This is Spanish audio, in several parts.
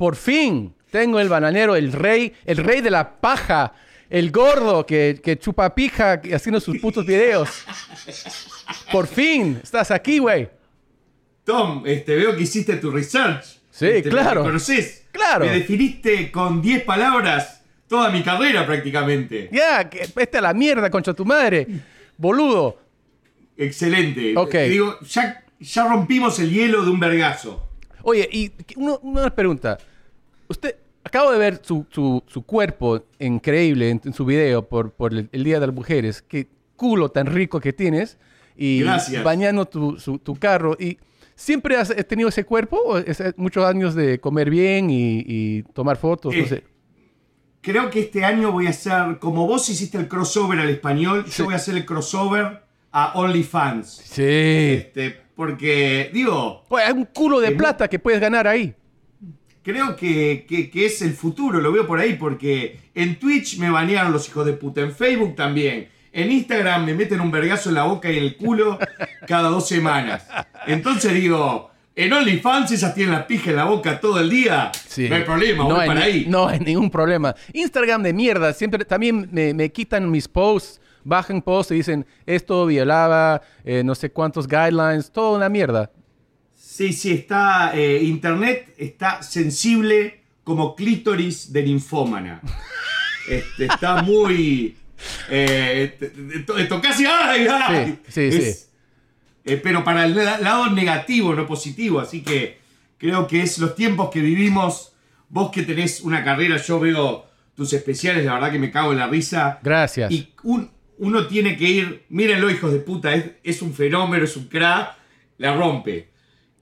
Por fin tengo el bananero, el rey, el rey de la paja, el gordo que, que chupa pija haciendo sus putos videos. Por fin, estás aquí, güey. Tom, este, veo que hiciste tu research. Sí, Este, claro. Me conoces. Claro. Me definiste con 10 palabras toda mi carrera prácticamente. Ya, que vete a la mierda, concha tu madre. Boludo. Excelente. Ok. Te digo, ya, ya rompimos el hielo de un vergazo. Oye, y uno- una pregunta. Usted, acabo de ver su, su- su cuerpo increíble en, en su video por, por el, el Día de las Mujeres. Qué culo tan rico que tienes. Y Gracias. bañando tu, su- tu carro. ¿Y siempre has tenido ese cuerpo? ¿O es muchos años de comer bien y, y tomar fotos? No Eh, sé. Creo que este año voy a hacer, como vos hiciste el crossover al español, Sí. yo voy a hacer el crossover a OnlyFans. Sí. Este, porque, digo, Pues hay un culo de plata que puedes ganar ahí. Creo que, que- que es el futuro, lo veo por ahí, porque en Twitch me banearon los hijos de puta, en Facebook también, en Instagram me meten un vergazo en la boca y en el culo cada dos semanas. Entonces digo, en OnlyFans esas tienen la pija en la boca todo el día, Sí. no hay problema, voy hay para ahí. No hay ningún problema. Instagram de mierda. Siempre también me, me quitan mis posts, bajan posts y dicen esto violaba eh, no sé cuántos guidelines, toda una mierda. Sí, sí, está, eh, Internet está sensible como clítoris de ninfómana. Este, está muy... Eh, te- te- te- esto casi... ¡Ay, ay! Sí, sí, Es- eh, pero para el la- lado negativo, no positivo. Así que creo que es los tiempos que vivimos. Vos que tenés una carrera, yo veo tus especiales, la verdad que me cago en la risa. Gracias. Y un- uno tiene que ir, mírenlo hijos de puta, es, es un fenómeno, es un crack, la rompe.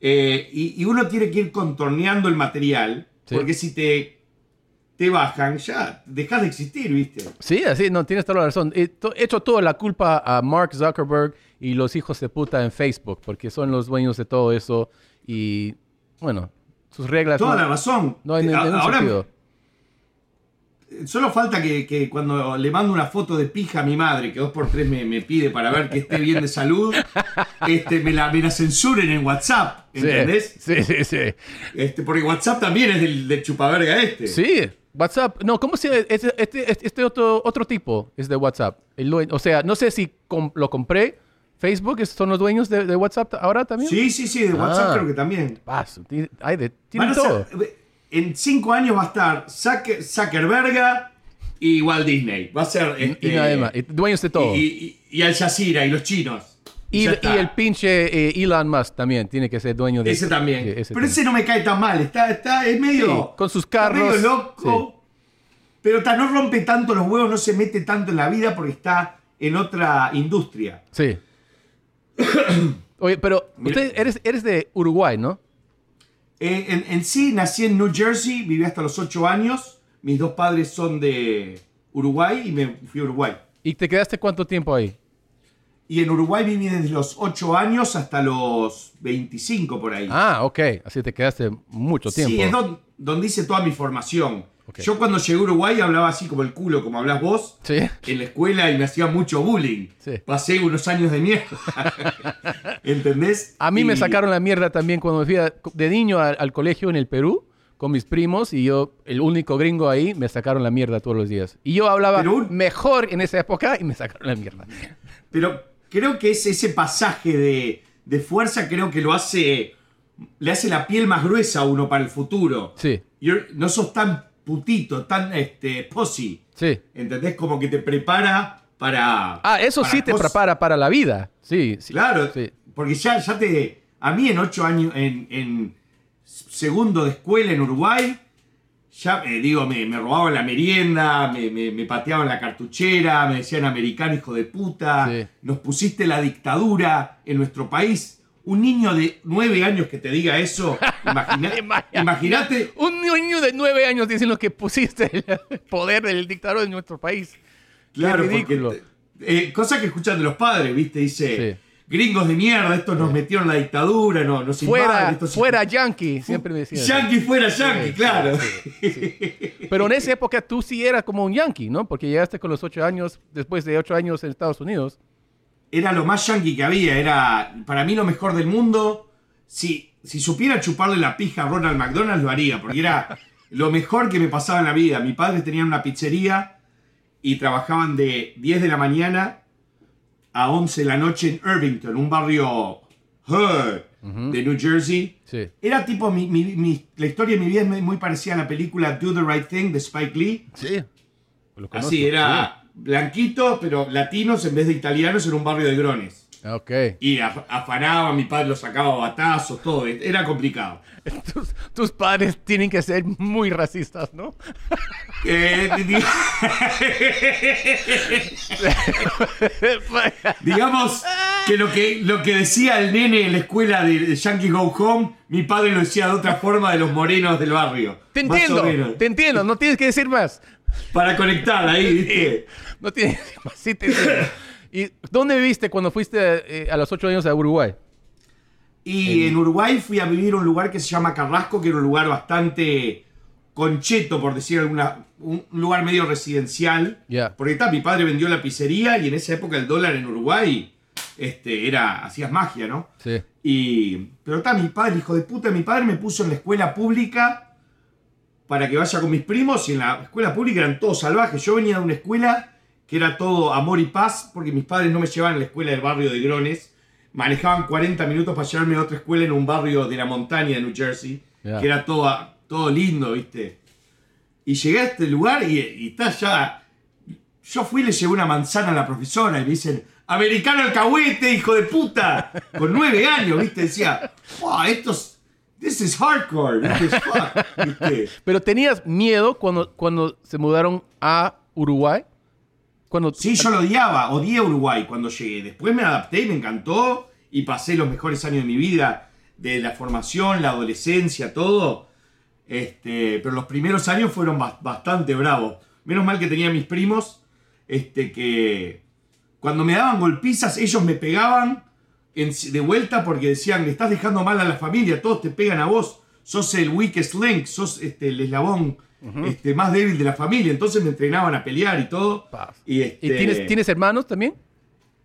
Eh, y, y uno tiene que ir contorneando el material, Sí. porque si te, te bajan, ya dejas de existir, ¿viste? Sí, así, no, tienes toda la razón. He he hecho toda la culpa a Mark Zuckerberg y los hijos de puta en Facebook, porque son los dueños de todo eso y, bueno, sus reglas Toda no, la razón. no hay A- ningún Ahora, sentido. Solo falta que, que cuando le mando una foto de pija a mi madre, que dos por tres me, me pide para ver que esté bien de salud, este, me, la, me la censuren en WhatsApp, ¿entendés? Sí, sí, sí. Este, porque WhatsApp también es del, del chupaverga este. Sí, WhatsApp. No, ¿cómo se llama? Este, este, este- este otro, otro tipo es de WhatsApp. El o sea, no sé si com- lo compré. Facebook son los dueños de, de WhatsApp ahora también. Sí, sí, sí, de WhatsApp Ah. creo que también. Paso, tiene- hay de, ser- todo. en cinco años va a estar Zucker- Zuckerberg y Walt Disney. Va a ser. Y- este, y nada más. Dueños de todo. Y- y Al Jazeera y los chinos. Y, el pinche eh, Elon Musk también tiene que ser dueño de Ese también. Sí, ese pero ese no me cae tan mal. Está, está, es medio. Sí, con sus carros, medio loco. Pero ta, no rompe tanto los huevos, no se mete tanto en la vida porque está en otra industria. Sí. Oye, pero usted eres, eres de Uruguay, ¿no? Eh, en, en sí, nací en New Jersey, viví hasta los 8 años. Mis dos padres son de Uruguay y me fui a Uruguay. ¿Y te quedaste cuánto tiempo ahí? Y en Uruguay viví desde los 8 años hasta los 25 por ahí. Ah, ok. Así te quedaste mucho tiempo. Sí, es don- donde hice toda mi formación. Yo cuando llegué a Uruguay hablaba así como el culo, como hablas vos, Sí. en la escuela y me hacía mucho bullying. Sí. Pasé unos años de mierda. ¿Entendés? A mí me sacaron la mierda también cuando me fui a- de niño al, al colegio en el Perú con mis primos y yo, el único gringo ahí, me sacaron la mierda todos los días. Y yo hablaba un- mejor en esa época y me sacaron la mierda. Pero creo que es ese pasaje de, de fuerza, creo que lo hace. Le hace la piel más gruesa a uno para el futuro. Sí, You're- no sos tan putito, tan este, pussy. sí. ¿Entendés? Como que te prepara para. Ah, eso para sí te prepara para la vida. Sí, sí. Claro, Sí. porque ya, ya te. A mí en ocho años, en, en segundo de escuela en Uruguay, ya eh, digo, me, me robaban la merienda, me, me- me pateaban la cartuchera, me decían americano hijo de puta, Sí. nos pusiste la dictadura en nuestro país. Un niño de nueve años que te diga eso, Imagínate. imagínate. Un niño de nueve años diciendo que pusiste el poder del dictador en nuestro país. Claro, Qué porque, eh, cosa que escuchan de los padres, ¿viste? Dice, Sí. Gringos de mierda, estos nos metieron la dictadura, no, nos invaden, Fuera, estos- fuera yankee, siempre me decían. Yankee fuera yankee, Sí, claro. Pero en esa época tú sí eras como un yankee, ¿no? Porque llegaste con los ocho años, después de ocho años en Estados Unidos. Era lo más yankee que había, era para mí lo mejor del mundo. Si si supiera chuparle la pija a Ronald McDonald lo haría, porque era lo mejor que me pasaba en la vida. Mi padre tenía una pizzería y trabajaban de 10 de la mañana a 11 de la noche en Irvington, un barrio de New Jersey. Sí. Era tipo, mi, mi- mi- la historia de mi vida es muy- parecida a la película Do the Right Thing de Spike Lee. Sí. Así, era blanquito, pero latinos en vez de italianos en un barrio de grones. Sí. Ok. Y af- afanaba, mi padre lo sacaba a batazos, todo. Era complicado. Tus, tus padres tienen que ser muy racistas, ¿no? Eh, di- di- digamos que lo, que lo que decía el nene en la escuela de Yankee Go Home, mi padre lo decía de otra forma de los morenos del barrio. te entiendo, te entiendo, no tienes que decir más. Para conectar ahí, ¿viste? No tienes que decir más, sí te entiendo. ¿Y dónde viviste cuando fuiste eh, a los ocho años a Uruguay? Y en Uruguay fui a vivir a un lugar que se llama Carrasco, que era un lugar bastante concheto, por decir alguna, un lugar medio residencial. Ya. Porque está, mi padre vendió la pizzería y en esa época el dólar en Uruguay este, era, hacías magia, ¿no? Sí. Y, pero está, mi padre, hijo de puta, mi padre me puso en la escuela pública para que vaya con mis primos y en la escuela pública eran todos salvajes. Yo venía de una escuela que era todo amor y paz porque mis padres no me llevaban a la escuela del barrio de Grones. Manejaban 40 minutos para llevarme a otra escuela en un barrio de la montaña de New Jersey, que era todo, todo lindo, ¿viste? Y llegué a este lugar y, y está ya... Yo fui y le llevé una manzana a la profesora y me dicen, americano alcahuete, hijo de puta. Con nueve años, ¿viste? Decía, wow, esto es... This is hardcore. Es fuck, ¿viste? Pero tenías miedo cuando, cuando se mudaron a Uruguay? Sí, yo lo odiaba, odié Uruguay cuando llegué. Después me adapté y me encantó y pasé los mejores años de mi vida, de la formación, la adolescencia, todo. Este, pero los primeros años fueron bas- bastante bravos. Menos mal que tenía mis primos, este, que cuando me daban golpizas, ellos me pegaban de vuelta porque decían, le estás dejando mal a la familia, todos te pegan a vos, sos el weakest link, sos este, el eslabón este, más débil de la familia. Entonces me entrenaban a pelear y todo. Y, ¿Y este, tienes, tienes hermanos también?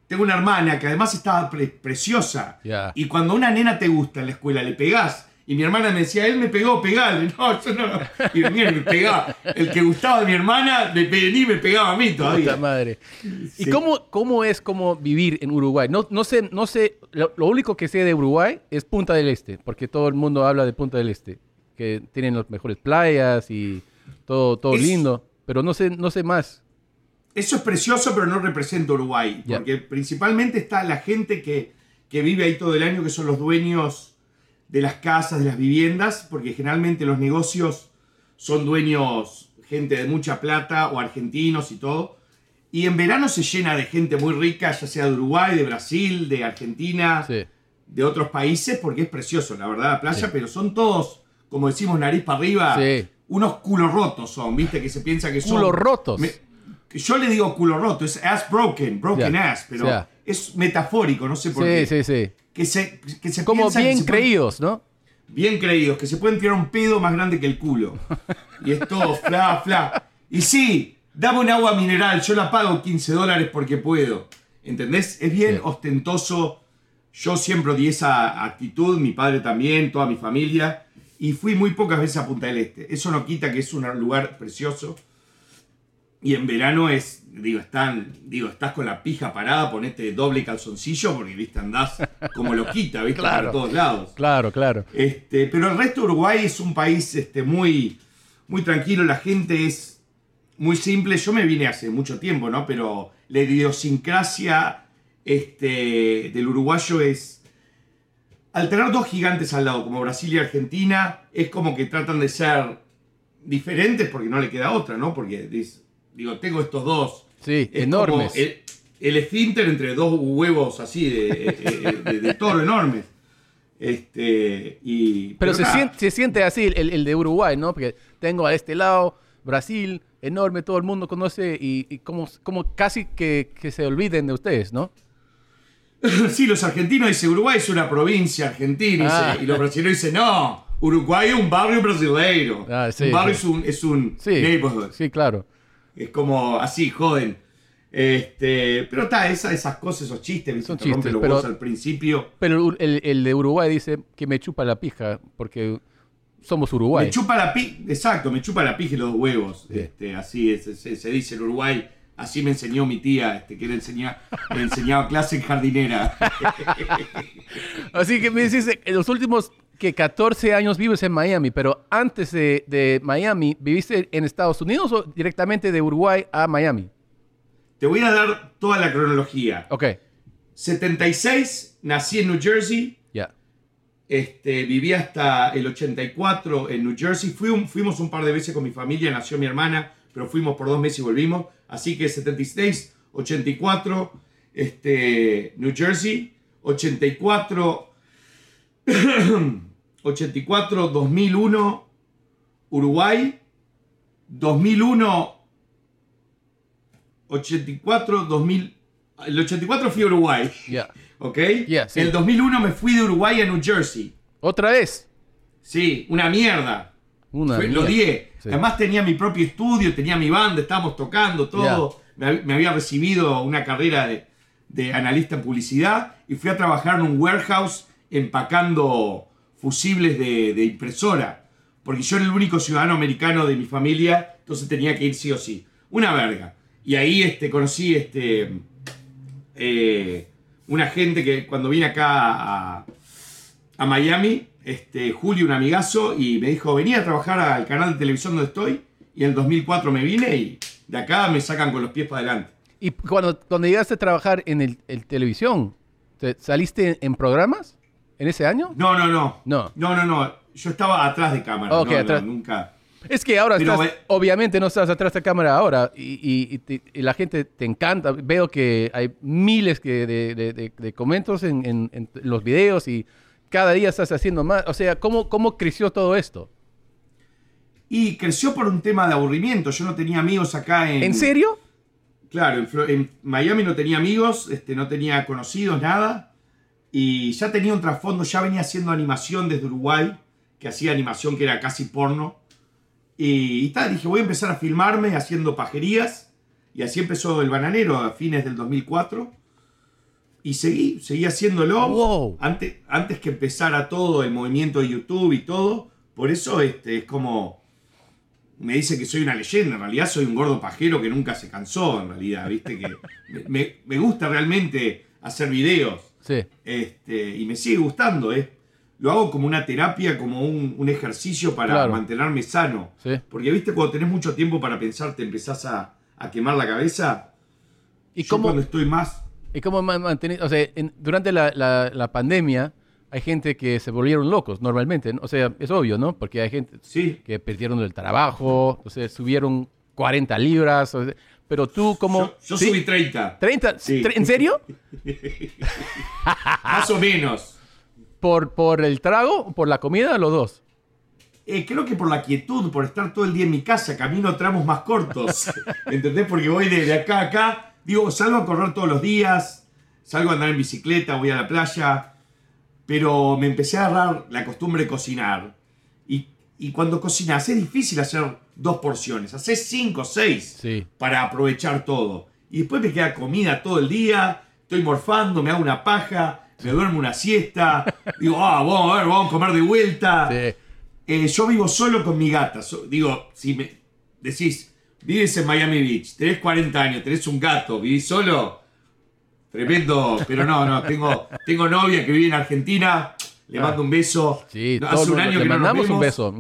tengo una hermana que además estaba pre- preciosa. Ya. Y cuando una nena te gusta en la escuela, le pegás. Y mi hermana me decía, él me pegó, pegale. No, yo no. Y y me pegaba. El que gustaba de mi hermana, me ni me pegaba a mí Puta todavía. madre. ¿Y Sí. cómo, cómo es como vivir en Uruguay? No, no sé, no sé, lo, lo único que sé de Uruguay es Punta del Este, porque todo el mundo habla de Punta del Este, que tienen las mejores playas y todo, todo Es- lindo, pero no sé, no sé más. Eso es precioso, pero no representa Uruguay. Porque principalmente está la gente que, que vive ahí todo el año, que son los dueños de las casas, de las viviendas, porque generalmente los negocios son dueños gente de mucha plata o argentinos y todo. Y en verano se llena de gente muy rica, ya sea de Uruguay, de Brasil, de Argentina, Sí. de otros países, porque es precioso, la verdad, la playa, Sí. pero son todos, como decimos, nariz para arriba, Sí. unos culos rotos son, ¿viste? Que se piensa que son... Culos rotos. Me- yo le digo culo roto, es ass broken, broken ass, pero ya. es metafórico, no sé por Sí, qué. sí, sí. Que se, que se Como que bien pueden- creídos, ¿no? bien creídos, que se pueden tirar un pedo más grande que el culo. Y es todo fla, fla. Y sí, dame un agua mineral, yo la pago 15 dólares porque puedo. ¿Entendés? Es bien Sí. ostentoso. Yo siempre odié esa actitud, mi padre también, toda mi familia. Y fui muy pocas veces a Punta del Este. Eso no quita que es un lugar precioso. Y en verano es, digo, están, digo, estás con la pija parada, ponete doble calzoncillo porque, viste, andás como loquita, viste, Claro. para todos lados. Claro, claro. Este, pero el resto de Uruguay es un país este, muy, muy tranquilo, la gente es muy simple. Yo me vine hace mucho tiempo, ¿no? Pero la idiosincrasia este, del uruguayo es... Al tener dos gigantes al lado, como Brasil y Argentina, es como que tratan de ser diferentes porque no le queda otra, ¿no? Porque digo, tengo estos dos. Sí, Es enormes. como El, el esfínter entre dos huevos así de, de- de- de toro enormes. Este, y, Pero, se, siente, se siente así el, el de Uruguay, ¿no? Porque tengo a este lado Brasil, enorme, todo el mundo conoce y, y como, como casi que, que se olviden de ustedes, ¿no? Sí, los argentinos dicen Uruguay es una provincia argentina y Ah. y los brasileños dicen no, Uruguay es un barrio brasileiro. Ah, sí, un barrio sí. es un, es un Sí, neighborhood. sí, claro. Es como así, joden. Este, pero está, esa, esas cosas, esos chistes. Son chistes, los pero- al principio. Pero el, el de Uruguay dice que me chupa la pija porque somos Uruguay. Me chupa la pija, exacto, me chupa la pija y los huevos. Este, así es, se, se dice en Uruguay. Así me enseñó mi tía, este, que le enseñaba, me enseñaba clase en jardinera. Así que me dices, en los últimos que 14 años vives en Miami, pero antes de, de Miami, ¿viviste en Estados Unidos o directamente de Uruguay a Miami? Te voy a dar toda la cronología. Ok, 76, nací en New Jersey. ya. Este, viví hasta el 84 en New Jersey. Fui un- fuimos un par de veces con mi familia, nació mi hermana, pero fuimos por dos meses y volvimos. Así que 76, 84, este, New Jersey, 84, 84, 2001, Uruguay, 2001, 84, 2000, el 84 fui a Uruguay. Ya. ¿Ok? Yeah, sí. El 2001 me fui de Uruguay a New Jersey. ¿Otra vez? Sí, una mierda. Una Fue- lo odié. Sí. Además tenía mi propio estudio, tenía mi banda, estábamos tocando todo. Me, hab- me había recibido una carrera de, de analista en publicidad y fui a trabajar en un warehouse empacando fusibles de, de impresora. Porque yo era el único ciudadano americano de mi familia, entonces tenía que ir sí o sí. Una verga. Y ahí este, conocí este, eh, una gente que cuando vine acá a, a Miami, este, Julio, un amigazo, y me dijo, venía a trabajar al canal de televisión donde estoy, y en el 2004 me vine y de acá me sacan con los pies para adelante. Y cuando, cuando llegaste a trabajar en el, el televisión, ¿te- ¿saliste en programas en ese año? No, no, no. No. No, no, no. Yo estaba atrás de cámara. Ok, no, no, atrás. nunca. Es que ahora Pero, estás, eh, obviamente no estás atrás de cámara ahora y, y- y te- y la gente te encanta. Veo que hay miles que de, de- de- de comentarios en, en- en los videos y cada día estás haciendo más. O sea, ¿cómo, cómo creció todo esto? Y creció por un tema de aburrimiento. Yo no tenía amigos acá en. ¿En serio? Claro, en, Miami no tenía amigos, este, no tenía conocidos, nada. Y ya tenía un trasfondo, ya venía haciendo animación desde Uruguay, que hacía animación que era casi porno. Y, y tal, dije, voy a empezar a filmarme haciendo pajerías. Y así empezó El Bananero a fines del 2004. Y seguí, seguí haciéndolo. Wow. Antes, antes que empezara todo el movimiento de YouTube y todo. Por eso este, es como me dice que soy una leyenda. En realidad soy un gordo pajero que nunca se cansó, en realidad, ¿viste? Que me, me- me gusta realmente hacer videos. Sí. Este, y me sigue gustando, ¿eh? Lo hago como una terapia, como un, un ejercicio para Claro. mantenerme sano. Sí. Porque, ¿viste? Cuando tenés mucho tiempo para pensar, te empezás a, a quemar la cabeza. ¿Y Yo cómo, cuando estoy más... y cómo ma- mantener- O sea, en- durante la, la- la pandemia hay gente que se volvieron locos normalmente. ¿no? O sea, es obvio, ¿no? Porque hay gente Sí. que perdieron el trabajo, o sea, subieron 40 libras. o sea, pero tú, como. Yo, yo subí 30. 30. Sí. ¿En serio? Más o menos. ¿Por, ¿Por el trago por la comida? Los dos. Eh, creo que por la quietud, por estar todo el día en mi casa, camino tramos más cortos. ¿Entendés? Porque voy de, de acá a acá. Digo, salgo a correr todos los días, salgo a andar en bicicleta, voy a la playa. Pero me empecé a agarrar la costumbre de cocinar. Y, y cuando cocinas es difícil hacer dos porciones. Haces cinco o seis Sí. para aprovechar todo. Y después me queda comida todo el día, estoy morfando, me hago una paja, me duermo una siesta. Digo, ah, vamos a ver, vamos a comer de vuelta. Sí. Eh, yo vivo solo con mi gata. So- digo, si me decís, vives en Miami Beach, tenés 40 años, tenés un gato, vivís solo, tremendo. Pero no, no, tengo, tengo novia que vive en Argentina, le mando un beso. Sí, No, hace un año le que no nos mandamos un beso.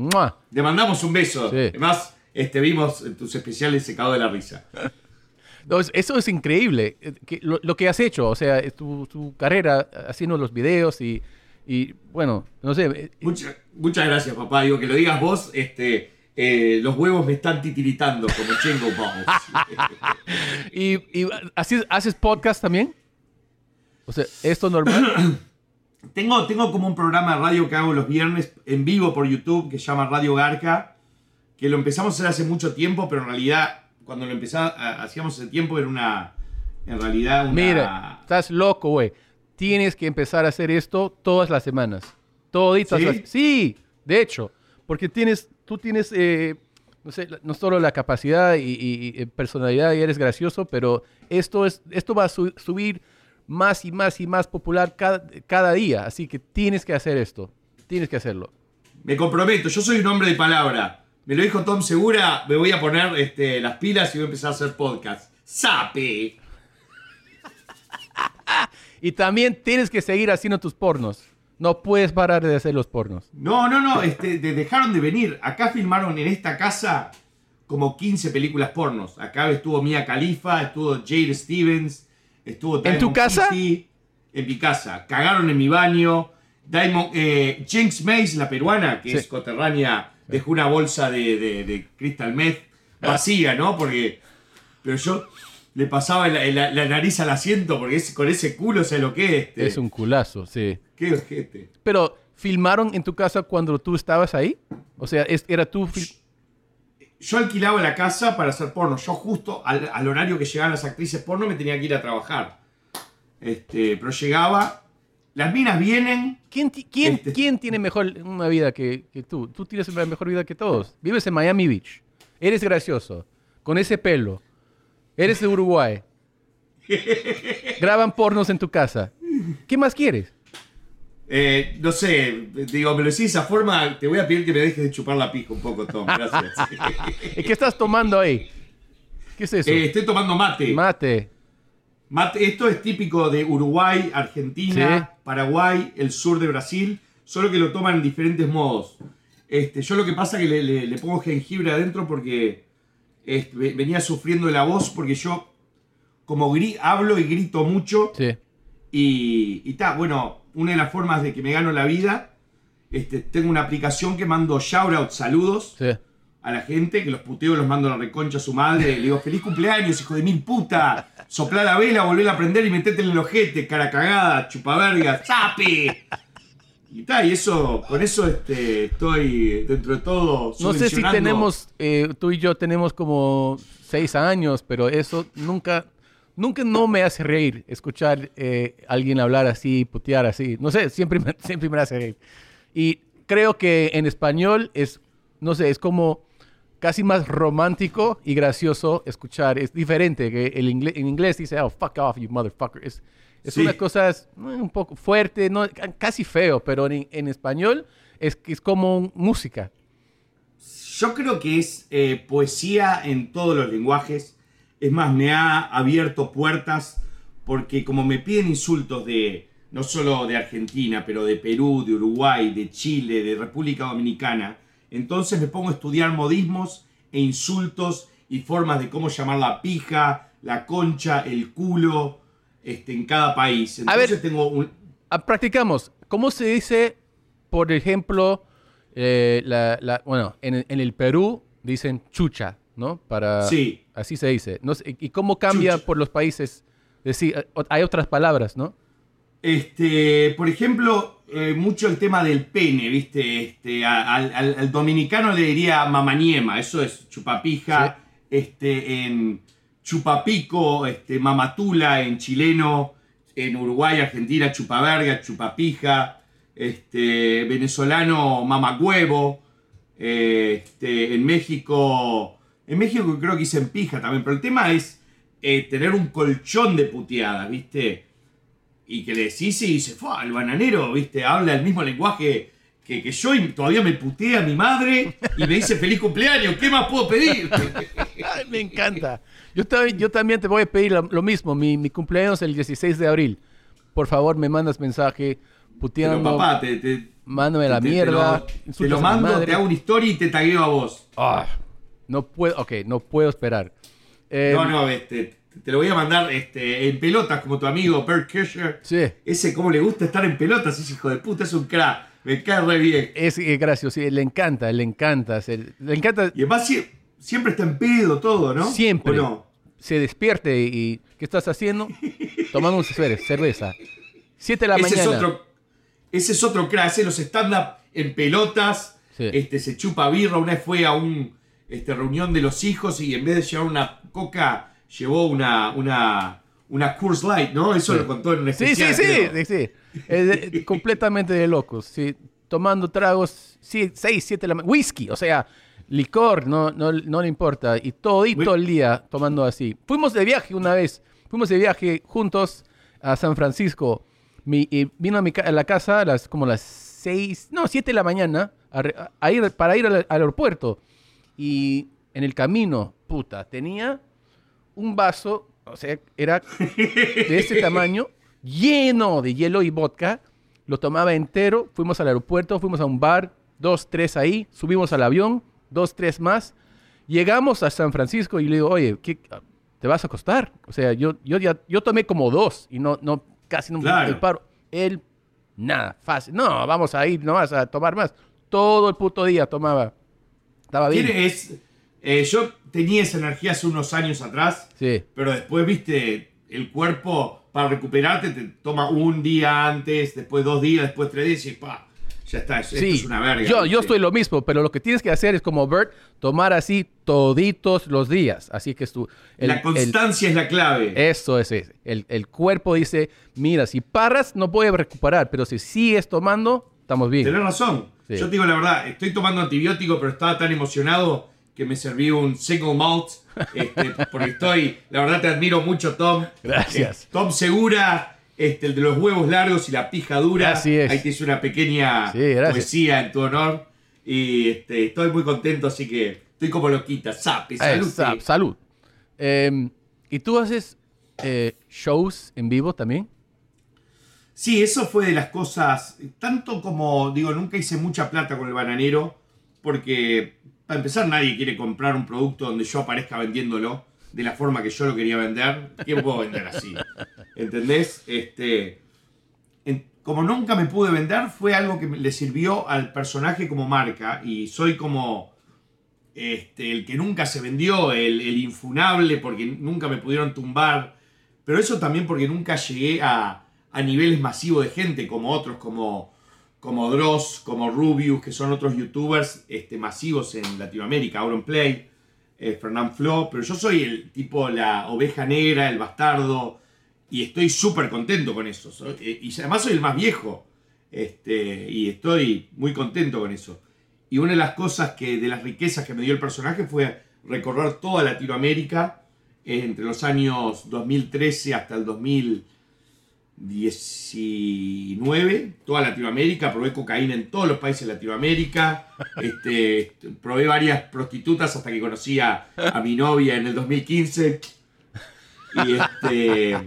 Le mandamos un beso. Sí. Además, este, vimos en tus especiales secado de la risa. No, es- Eso es increíble. eh, que lo, lo que has hecho, o sea, tu, tu carrera haciendo los videos y, y, bueno, no sé. eh, Mucha- muchas gracias, papá. Digo, que lo digas vos, este, eh, los huevos me están titiritando como Chengo. ¿Y, y haces, haces podcast también? O sea, ¿esto normal? Tengo, tengo como un programa de radio que hago los viernes en vivo por YouTube que se llama Radio Garca, que lo empezamos a hacer hace mucho tiempo, pero en realidad cuando lo empezamos, hacíamos ese tiempo era una, en realidad una... Mira, estás loco, güey. Tienes que empezar a hacer esto todas las semanas. Toditas ¿Sí? las- Sí, de hecho. Porque tienes, tú tienes eh, no sé, no solo la capacidad y, y- y personalidad y eres gracioso, pero esto, es, esto va a su- subir más y más y más popular cada, cada día. Así que tienes que hacer esto. Tienes que hacerlo. Me comprometo, yo soy un hombre de palabra. Me lo dijo Tom Segura, me voy a poner este, las pilas y voy a empezar a hacer podcast. ¡Sape! Y también tienes que seguir haciendo tus pornos. No puedes parar de hacer los pornos. No, no, no, este, de- dejaron de venir. Acá filmaron en esta casa como 15 películas pornos. Acá estuvo Mia Khalifa, estuvo Jade Stevens, estuvo ¿En tu Diamond casa? City, en mi casa. Cagaron en mi baño. Diamond, eh, Jinx Mace, la peruana, que Sí. es coterránea, dejó una bolsa de, de- de Crystal Meth vacía, ¿no? Porque. Pero yo le pasaba la, la- la nariz al asiento porque es, con ese culo, sé lo que es. Este. Es un culazo, sí. Qué ojete. Pero, ¿filmaron en tu casa cuando tú estabas ahí? O sea, es- era tú... Yo alquilaba la casa para hacer porno. Yo justo al, al horario que llegaban las actrices porno me tenía que ir a trabajar. Este, pero llegaba, las minas vienen. ¿Quién, quién, Este- quién tiene mejor una vida que, que tú? Tú tienes una mejor vida que todos. Vives en Miami Beach. Eres gracioso. Con ese pelo. Eres de Uruguay. Graban pornos en tu casa. ¿Qué más quieres? eh, no sé, digo, me lo decís de esa forma, te voy a pedir que me dejes de chupar la pija un poco, Tom. Gracias. ¿Y ¿Qué estás tomando ahí? ¿Qué es eso? Eh, estoy tomando mate. Mate. Mate, Esto es típico de Uruguay, Argentina, Sí. Paraguay, el sur de Brasil, solo que lo toman en diferentes modos. Este, yo lo que pasa es que le, le- le pongo jengibre adentro porque venía sufriendo la voz porque yo como gri- hablo y grito mucho Sí. y ta, bueno, una de las formas de que me gano la vida, este, tengo una aplicación que mando shout saludos Sí. a la gente, que los puteo, los mando a la reconcha a su madre, le digo, feliz cumpleaños, hijo de mil puta, soplá la vela, volvé a prender y metete en el ojete, cara cagada, chupaverga, ¡sape! Y ta, y eso, con eso este, estoy dentro de todo No sé si tenemos, eh, tú y yo tenemos como seis años, pero eso nunca, nunca no me hace reír escuchar eh, alguien hablar así, putear así. No sé, siempre me, siempre me hace reír. Y creo que en español es, no sé, es como casi más romántico y gracioso escuchar. Es diferente que el inglés, en inglés dice, oh, fuck off, you motherfucker. Es, es Sí. una cosa eh, un poco fuerte, no, casi feo, pero en, en español es, es como música. Yo creo que es eh, poesía en todos los lenguajes. Es más, me ha abierto puertas porque como me piden insultos de no solo de Argentina, pero de Perú, de Uruguay, de Chile, de República Dominicana, entonces me pongo a estudiar modismos e insultos y formas de cómo llamar la pija, la concha, el culo, este, en cada país. A ver. Entonces tengo un... Ah, practicamos. ¿Cómo se dice, por ejemplo, eh, la, la- bueno, en, en el Perú dicen chucha, ¿no? Para, Sí. Así se dice. No sé, ¿Y cómo cambia Chucha. por los países? Decir, eh, hay otras palabras, ¿no? Este, por ejemplo, eh, mucho el tema del pene, ¿viste? Este, a- al, al- al dominicano le diría mamaniema, eso es chupapija. Este, en chupapico, este, mamatula, en chileno, en Uruguay, Argentina, chupaverga, chupapija. Este, venezolano, mamacuevo. Este, en México, en México creo que dicen pija también, pero el tema es eh, tener un colchón de puteadas, ¿viste? y que le decís y dice, "Fua, el bananero, viste, habla el mismo lenguaje que, que yo todavía me putea mi madre y me dice feliz cumpleaños, ¿qué más puedo pedir? Ay, me encanta. Yo, también- yo también te voy a pedir lo, lo mismo. Mi, mi cumpleaños es el 16 de abril. Por favor, me mandas mensaje Pero puteando. papá, te, te, mándame la te- te mierda. lo- Te, lo a mando, te hago una historia y te tagueo a vos. Ah, no puedo, ok, no puedo esperar. Eh, No, no, este, te lo voy a mandar este, en pelotas como tu amigo Bert Kisher. Sí, Ese, cómo le gusta estar en pelotas, ese hijo de puta, es un crack. Me cae re bien. es, es gracioso, sí, le encanta, le encanta. le encanta Y además sie- siempre está en pedo todo, ¿no? siempre. ¿O no? Se despierte y, ¿qué estás haciendo? Tomando un cer- cerveza. Siete de la ese mañana. es otro ese es otro crack ese los stand up en pelotas Sí. este se chupa birra una vez fue a un este, reunión de los hijos y en vez de llevar una coca llevó una una una Coors Light no eso Sí. lo contó en un sí, especial sí, creo. sí, sí. Es completamente de locos. Sí, tomando tragos, sí, seis, siete de la mañana. Whisky, o sea, licor, no, no, no le importa. Y todito Muy- el día tomando así. Fuimos de viaje una vez, fuimos de viaje juntos a San Francisco. Mi- y vino a, mi, a la casa a las, como las seis, no, siete de la mañana a ir, para ir al, al aeropuerto. Y en el camino, puta, tenía un vaso, o sea, era de este tamaño, lleno de hielo y vodka. Lo tomaba entero, fuimos al aeropuerto, fuimos a un bar, dos, tres ahí, subimos al avión, dos, tres más. Llegamos a San Francisco y le digo, oye, ¿qué, ¿te vas a acostar? O sea, yo, yo, ya, yo tomé como dos y no, no casi no me Claro. el paro. Él, nada, fácil. No, vamos a ir nomás a tomar más. Todo el puto día tomaba. Estaba bien. Es, eh, yo tenía esa energía hace unos años atrás, Sí. pero después, viste, el cuerpo para recuperarte te toma un día antes, después dos días, después tres días y pa, ya está, esto Sí, es una verga. yo, yo estoy lo mismo, pero lo que tienes que hacer es como Bert, tomar así toditos los días. Así que es tu... el- la el- constancia es la clave. eso es, es. El, el cuerpo dice, mira, si paras no a recuperar, pero si sigues tomando, estamos bien. Tenés razón. Sí. Yo te digo la verdad, estoy tomando antibiótico, pero estaba tan emocionado que me serví un single malt. este, porque estoy, la verdad te admiro mucho, Tom. Gracias. Eh, Tom Segura, este, el de los huevos largos y la pija dura. Así es. Ahí tienes una pequeña Sí, poesía en tu honor. Y este, estoy muy contento, así que estoy como loquita. Eh, salud. sa- salud. Eh, ¿Y tú haces eh, shows en vivo también? Sí, eso fue de las cosas, tanto como, digo, nunca hice mucha plata con el bananero, porque para empezar nadie quiere comprar un producto donde yo aparezca vendiéndolo de la forma que yo lo quería vender. ¿Quién puedo vender así? ¿Entendés? Este, como nunca me pude vender, fue algo que le sirvió al personaje como marca y soy como este, el que nunca se vendió, el, el infunable, porque nunca me pudieron tumbar. Pero eso también porque nunca llegué a, a niveles masivos de gente como otros, como, como Dross, como Rubius, que son otros youtubers este, masivos en Latinoamérica, Auronplay, eh, Fernand Flo. Pero yo soy el tipo, la oveja negra, el bastardo, y estoy súper contento con eso. Eh, y además soy el más viejo, este, y estoy muy contento con eso. Y una de las cosas que, de las riquezas que me dio el personaje fue recorrer toda Latinoamérica eh, entre los años 2013 hasta el 2019. Toda Latinoamérica, probé cocaína en todos los países de Latinoamérica. Este, probé varias prostitutas hasta que conocí a, a mi novia en el 2015. Y este.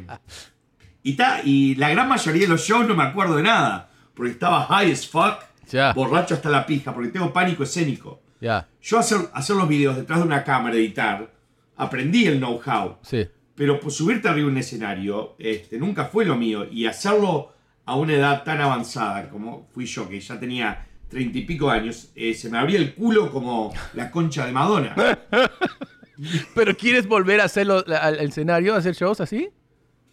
Y, ta, y la gran mayoría de los shows no me acuerdo de nada. Porque estaba high as fuck borracho hasta la pija, porque tengo pánico escénico. Yo hacer, hacer los videos detrás de una cámara, editar, aprendí el know-how. sí. Pero pues, subirte arriba de un escenario este, nunca fue lo mío. Y hacerlo a una edad tan avanzada como fui yo, que ya tenía treinta y pico años, eh, se me abría el culo como la concha de Madonna. ¿Pero quieres volver a hacerlo al, al escenario, a hacer shows así?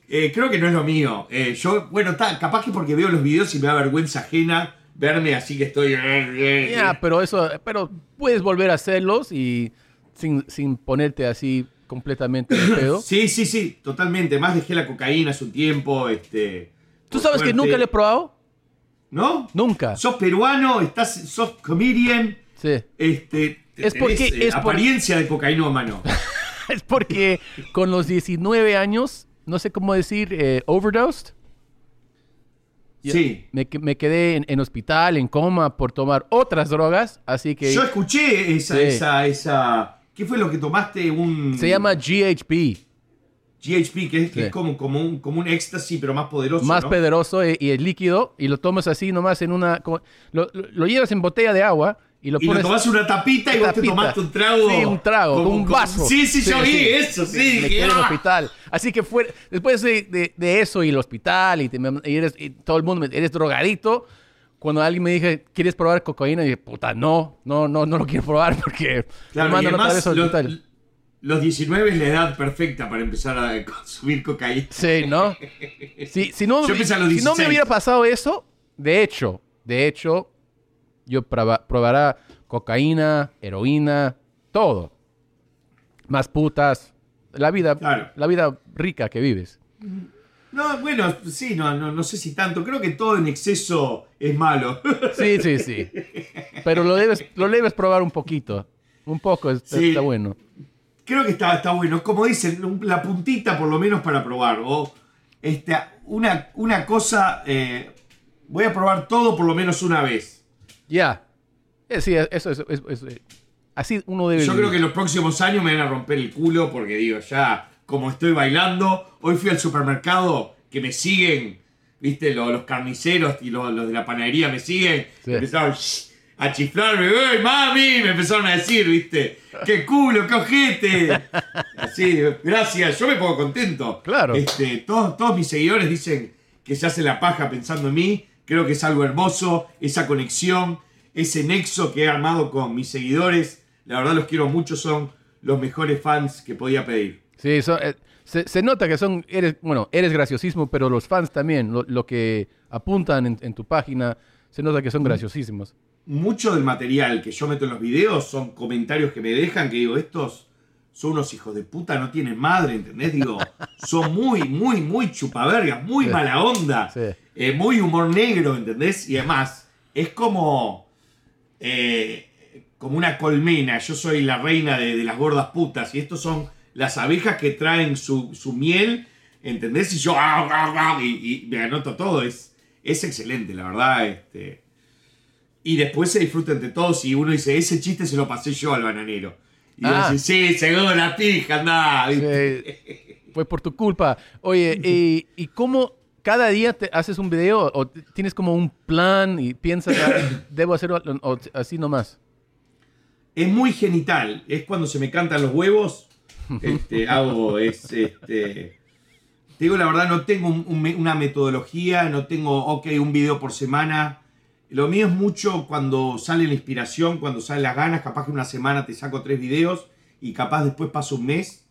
Eh, creo que no es lo mío. Eh, yo, bueno, ta, capaz que porque veo los videos y me da vergüenza ajena verme así que estoy... Ya, pero eso, pero puedes volver a hacerlos y sin, sin ponerte así completamente de pedo. Sí, sí, sí, totalmente. Más dejé la cocaína hace un tiempo. Este, ¿Tú sabes que nunca lo he probado? ¿No? Nunca. Sos peruano, estás, sos comedian, Sí. este, Es porque- eh, es por- apariencia de cocainómano. Es porque con los 19 años, no sé cómo decir, eh, overdosed. Sí. Me, me quedé en, en hospital, en coma, por tomar otras drogas, así que Yo escuché esa, Sí. esa, esa. ¿Qué fue lo que tomaste? Un se llama GHB, GHB, que es, que Sí. es como, como, un, como un éxtasis, pero más poderoso. más ¿no? poderoso y, y es líquido, y lo tomas así nomás en una... como- lo, lo- lo llevas en botella de agua y lo Y lo pones... tomás una tapita y vos te tomaste un trago. Sí, un trago, como- con un como- vaso. Sí, sí, yo vi eso, sí. Me en el "Ah". hospital. Así que fue, después de, de- de eso y el hospital y, te- y eres, y todo el mundo, eres drogadito, cuando alguien me dije, ¿quieres probar cocaína? Y dije, puta, no, no, no, no lo quiero probar porque Claro, me y mandan otra además vez al los, hospital. los 19 es la edad perfecta para empezar a consumir cocaína. Sí, ¿no? Si, si, no, Yo empecé a los si no me 16. hubiera pasado eso, de hecho, de hecho, yo proba- probará cocaína, heroína, todo. Más putas, la vida, Claro. la vida rica que vives. No, bueno, sí, no, no, no sé si tanto. Creo que todo en exceso es malo. Sí, sí, sí. Pero lo debes, lo debes probar un poquito. Un poco, está, Sí. está bueno. Creo que está, está bueno. Como dicen, la puntita por lo menos para probar. O este, una, una cosa, eh, voy a probar todo por lo menos una vez. Ya. Eh, sí, eso es, eh, Así uno debe. Yo vivir. creo que en los próximos años me van a romper el culo porque digo, ya como estoy bailando, hoy fui al supermercado que me siguen, viste, los, los carniceros y los, los de la panadería me siguen, Sí. empezaron a chiflarme, ¡Ey, mami! Me empezaron a decir, viste, ¡qué culo, qué ojete! Así, gracias, yo me pongo contento. Claro. Este, todos, todos mis seguidores dicen que se hace la paja pensando en mí, creo que es algo hermoso, esa conexión, ese nexo que he armado con mis seguidores, la verdad los quiero mucho, son los mejores fans que podía pedir. Sí, son, eh, se, se nota que son. Eres, bueno, eres graciosísimo, pero los fans también, lo, lo que apuntan en, en tu página, se nota que son graciosísimos. Mucho del material que yo meto en los videos son comentarios que me dejan que digo, estos son unos hijos de puta, no tienen madre, ¿entendés? Digo, son muy, muy, muy chupavergas, muy Sí. mala onda, Sí. eh, muy humor negro, ¿entendés? Y además, es como, eh, como una colmena, yo soy la reina de, de las gordas putas y estos son las abejas que traen su, su miel, ¿entendés? Y yo, ah, ah, ah, y, y me anoto todo, es, es excelente, la verdad, este... Y después se disfruta entre todos y uno dice, ese chiste se lo pasé yo al bananero. Y uno Ah. dice, sí, seguro la pija. ¿viste? Sí, fue por tu culpa. Oye, ¿y, y cómo cada día te haces un video o tienes como un plan y piensas, "Ah, debo hacerlo o así nomás? Es muy genital. Es cuando se me cantan los huevos. Este, hago, es, este... Te digo la verdad, no tengo un- un me- una metodología, no tengo, ok, un video por semana. Lo mío es mucho cuando sale la inspiración, cuando salen las ganas. Capaz que una semana te saco tres videos y capaz después paso un mes.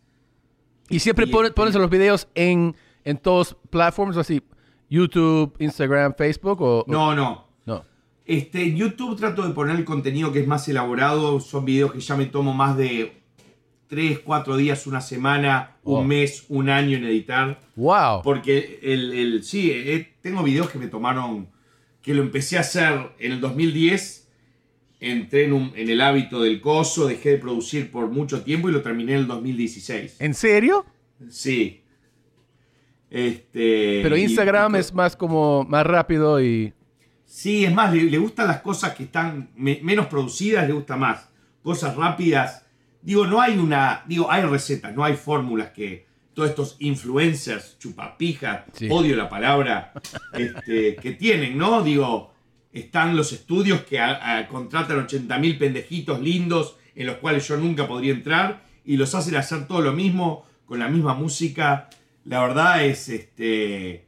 Y siempre Y- pones, pones los videos en, en todos platforms, así, YouTube, Instagram, Facebook o... No, no. no. Este, en YouTube trato de poner el contenido que es más elaborado. Son videos que ya me tomo más de 3, 4 días, una semana, Wow. un mes, un año en editar. Wow. Porque el, el- sí, eh, tengo videos que me tomaron, que lo empecé a hacer en el 2010. Entré en, un- en el hábito del coso, dejé de producir por mucho tiempo y lo terminé en el 2016. ¿En serio? Sí. Este, Pero y- Instagram y- es más como más rápido y... Sí, es más, le, le gustan las cosas que están me- menos producidas, le gusta más. Cosas rápidas. Digo, no hay una. Digo, hay recetas, no hay fórmulas que todos estos influencers, chupapijas, Sí. odio la palabra, este, que tienen, ¿no? Digo, están los estudios que a- a- contratan 80.000 pendejitos lindos en los cuales yo nunca podría entrar y los hacen hacer todo lo mismo, con la misma música. La verdad es, este,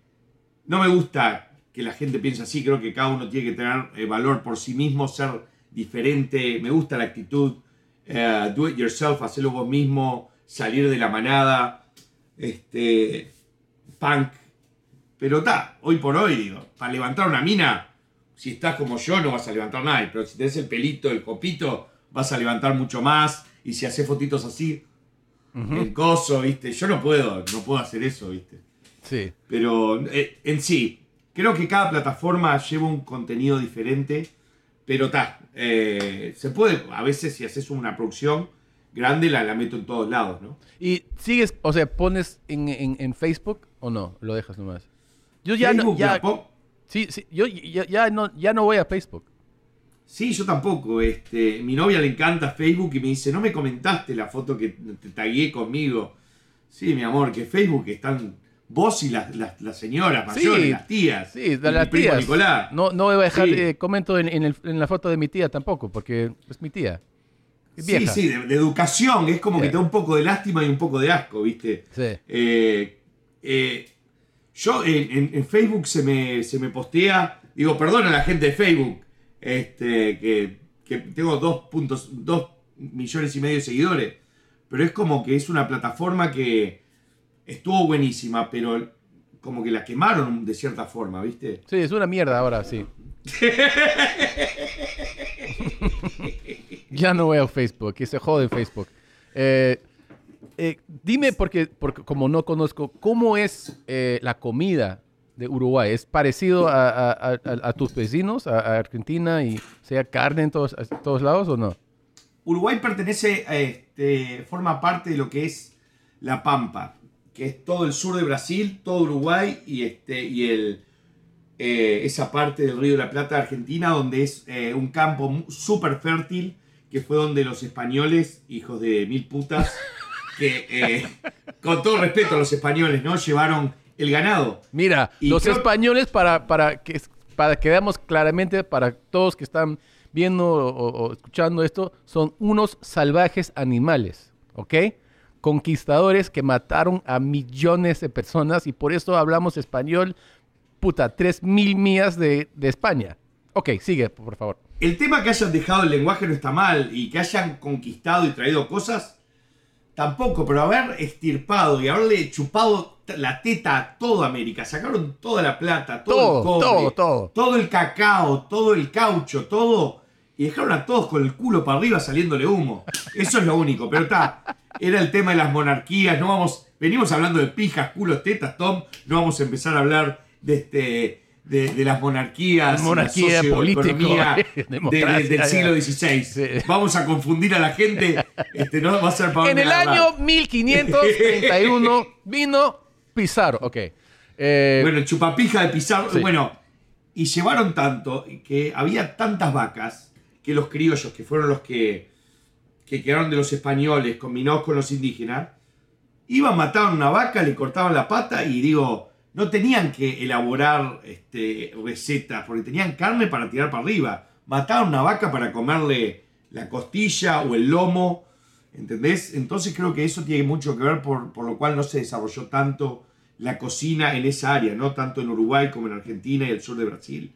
no me gusta que la gente piense así, creo que cada uno tiene que tener eh, valor por sí mismo, ser diferente, me gusta la actitud, eh, do it yourself, hacerlo vos mismo, salir de la manada, este, punk, pero está, hoy por hoy, digo, para levantar una mina, si estás como yo no vas a levantar nada, pero si tenés el pelito, el copito, vas a levantar mucho más, y si haces fotitos así, el coso, viste, yo no puedo, no puedo hacer eso, viste. Sí. Pero eh, en sí, creo que cada plataforma lleva un contenido diferente. Pero está, se puede, a veces si haces una producción grande la, la meto en todos lados, ¿no? ¿Y sigues, o sea, pones en, en- en Facebook o no? Lo dejas nomás. Yo ya no, Facebook, ya, la po- sí, sí, yo ya, ya no, ya no voy a Facebook. Sí, yo tampoco. Este, mi novia le encanta Facebook y me dice, no me comentaste la foto que te tagué conmigo. Sí, mi amor, que Facebook están vos y las, las, las señoras mayores, Sí, las tías. Sí, y de las mi primo tías. Nicolás. No, no voy a dejar Sí. eh, comento en, en el- en la foto de mi tía tampoco, porque es mi tía. Es Sí, vieja. sí, de, de educación. Es como Sí. que te da un poco de lástima y un poco de asco, ¿viste? Sí. Eh, eh, yo en Facebook se me, se me postea, digo, perdón a la gente de Facebook, este, que, que tengo dos puntos, dos millones y medio de seguidores, pero es como que es una plataforma que estuvo buenísima, pero como que la quemaron de cierta forma, ¿viste? Sí, es una mierda ahora, sí. ya no a Facebook, que se jode Facebook. Eh, eh, dime, porque, porque como no conozco, ¿cómo es eh, la comida de Uruguay? ¿Es parecido a, a- a- a tus vecinos, a, Argentina, y sea carne en todos, todos lados o no? Uruguay pertenece a este, forma parte de lo que es La Pampa, que es todo el sur de Brasil, todo Uruguay y, este, y el, eh, esa parte del Río de la Plata de Argentina, donde es eh, un campo súper fértil, que fue donde los españoles, hijos de mil putas, que eh, con todo respeto a los españoles, ¿no? Llevaron el ganado. Mira, Y los creo- españoles, para, para, que, para que veamos claramente, para todos que están viendo o, o escuchando esto, son unos salvajes animales, ¿ok? Conquistadores que mataron a millones de personas y por eso hablamos español, puta, tres mil millas de, de España. Ok, sigue, por favor. El tema que hayan dejado el lenguaje no está mal y que hayan conquistado y traído cosas, tampoco, pero haber estirpado y haberle chupado la teta a toda América, sacaron toda la plata, todo, Todo, el cobre, todo, todo. todo el cacao, todo el caucho, todo, y dejaron a todos con el culo para arriba saliéndole humo. Eso es lo único, pero está, era el tema de las monarquías, no vamos, venimos hablando de pijas, culos, tetas, Tom, no vamos a empezar a hablar de este... De, de las monarquías, Monarquía, la socioeconomía de- del siglo XVI. Sí. Vamos a confundir a la gente. Este, no va a ser para En el año 1531 vino Pizarro, ok. Eh, Bueno, el chupapija de Pizarro. Sí. Bueno, y llevaron tanto que había tantas vacas que los criollos, que fueron los que, que quedaron de los españoles combinados con los indígenas, iban, mataban una vaca, le cortaban la pata y digo, no tenían que elaborar este, recetas porque tenían carne para tirar para arriba. Mataban una vaca para comerle la costilla o el lomo, ¿entendés? Entonces creo que eso tiene mucho que ver por, por lo cual no se desarrolló tanto la cocina en esa área, no tanto en Uruguay como en Argentina y el sur de Brasil.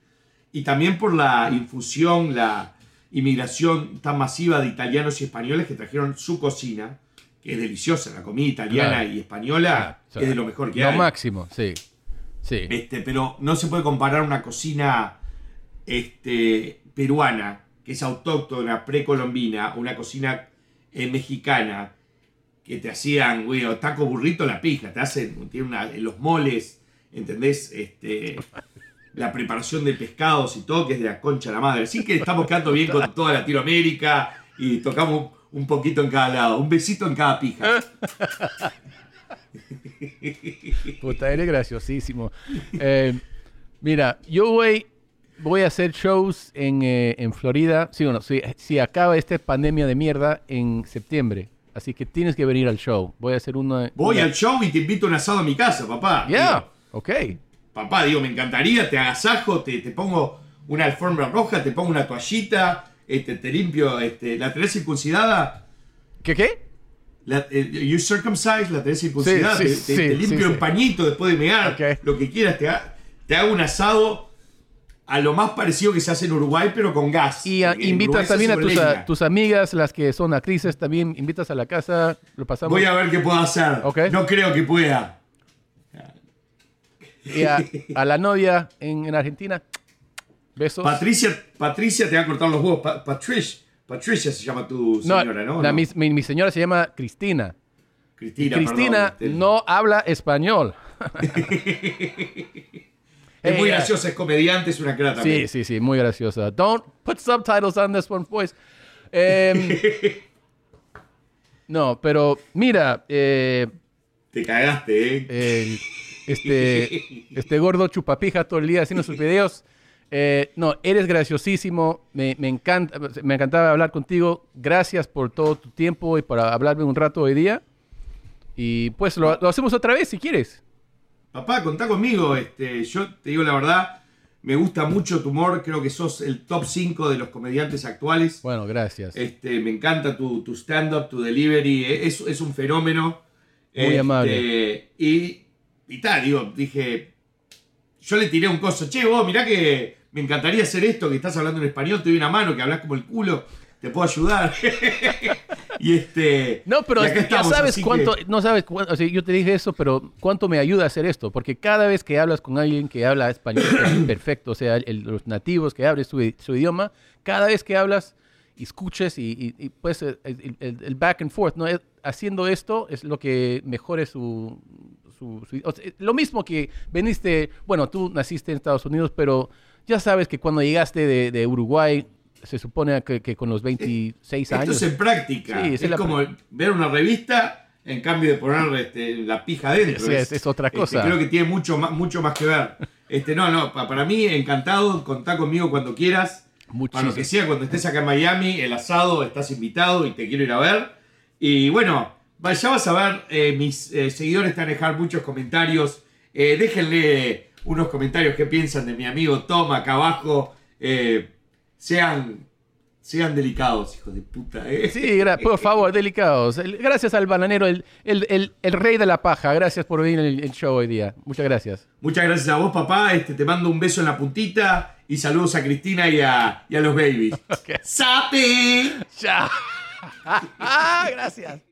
Y también por la infusión, la inmigración tan masiva de italianos y españoles que trajeron su cocina, que es deliciosa, la comida italiana Claro. y española es de lo mejor que lo hay. máximo, sí. Sí. Este, pero no se puede comparar una cocina este, peruana, que es autóctona, precolombina, una cocina eh, mexicana, que te hacían, güey, o taco burrito la pija, te hacen, tiene una, los moles, ¿entendés? Este, la preparación de pescados y todo, que es de la concha de la madre. Así que estamos quedando bien con toda Latinoamérica y tocamos un poquito en cada lado, un besito en cada pija. Puta, eres graciosísimo. Eh, mira, yo voy, voy a hacer shows en, eh, en Florida. Sí o no, si, si acaba esta pandemia de mierda en septiembre. Así que tienes que venir al show. Voy a hacer una. Voy una- al show y te invito un asado a mi casa, papá. Ya, Digo, ok. Papá, digo, me encantaría, te agasajo, te, te pongo una alfombra roja, te pongo una toallita, este, te limpio, este, la tenés circuncidada, ¿Qué qué? la, eh, you circumcised, la tenés circuncidada, Sí, te, sí, te- sí, te limpio en pañito después de mear, lo que quieras, te, ha- te hago un asado a lo más parecido que se hace en Uruguay, pero con gas. Y ah, en Uruguay invitas también a tus, a- tus amigas, las que son actrices, también invitas a la casa. Lo pasamos. Voy a ver qué puedo hacer. Ok. No creo que pueda. Y a, a la novia en, en Argentina. Besos. Patricia, Patricia te va a cortar los huevos. Pa- Patricia, Patricia se llama tu señora, ¿no? la- ¿No? Mi, mi- mi señora se llama Cristina. Cristina, Cristina perdón, este, no habla español. Es muy graciosa, es comediante, es una cra también. Sí, sí, sí, muy graciosa. Don't put subtitles on this one, boys. Em, no, pero mira, eh, Te cagaste, ¿eh? Este, este gordo chupapija todo el día haciendo sus videos. Eh, no, eres graciosísimo. Me, me encanta, me encantaba hablar contigo. Gracias por todo tu tiempo y por hablarme un rato hoy día. Y pues lo, lo hacemos otra vez si quieres. Papá, contá conmigo. Este, yo te digo la verdad, me gusta mucho tu humor. Creo que sos el top 5 de los comediantes actuales. Bueno, gracias. Este, me encanta tu, tu stand-up, tu delivery. eh, Es, es un fenómeno. Muy Este, amable. Y, y tal, digo, dije. Yo le tiré un coso. Che, vos, mirá que me encantaría hacer esto, que estás hablando en español, te doy una mano, que hablas como el culo, te puedo ayudar. y este. No, pero ya estamos, sabes cuánto, que- no sabes cuánto, o sea, yo te dije eso, pero cuánto me ayuda a hacer esto, porque cada vez que hablas con alguien que habla español perfecto, o sea, el- los nativos que hablen su, su idioma, cada vez que hablas y escuches y, y- y, pues el, el- back and forth, ¿no? Haciendo esto es lo que mejore su, su- su- o sea, lo mismo que veniste, bueno, tú naciste en Estados Unidos, pero ya sabes que cuando llegaste de, de Uruguay se supone que, que con los 26 Esto años... es en práctica. Sí, es como ver una revista en cambio de poner este, la pija adentro. Sí, es- es otra este, cosa. creo que tiene mucho más, mucho más que ver. Este, no, no, pa- para mí encantado, contá conmigo cuando quieras. Para Muchísimo. lo que sea, cuando estés acá en Miami, el asado, estás invitado y te quiero ir a ver. Y bueno, va- ya vas a ver, eh, mis eh, seguidores te van a dejar muchos comentarios. Eh, déjenle unos comentarios que piensan de mi amigo Tom acá abajo. Sean, sean delicados, hijos de puta. Sí, por favor, delicados. El- Gracias al bananero, el, el- el- el rey de la paja. Gracias por venir al el show hoy día. Muchas gracias. Muchas gracias a vos, papá. Este, te mando un beso en la puntita y saludos a Cristina y a, y a los babies. ¡Sapi! Chao. gracias.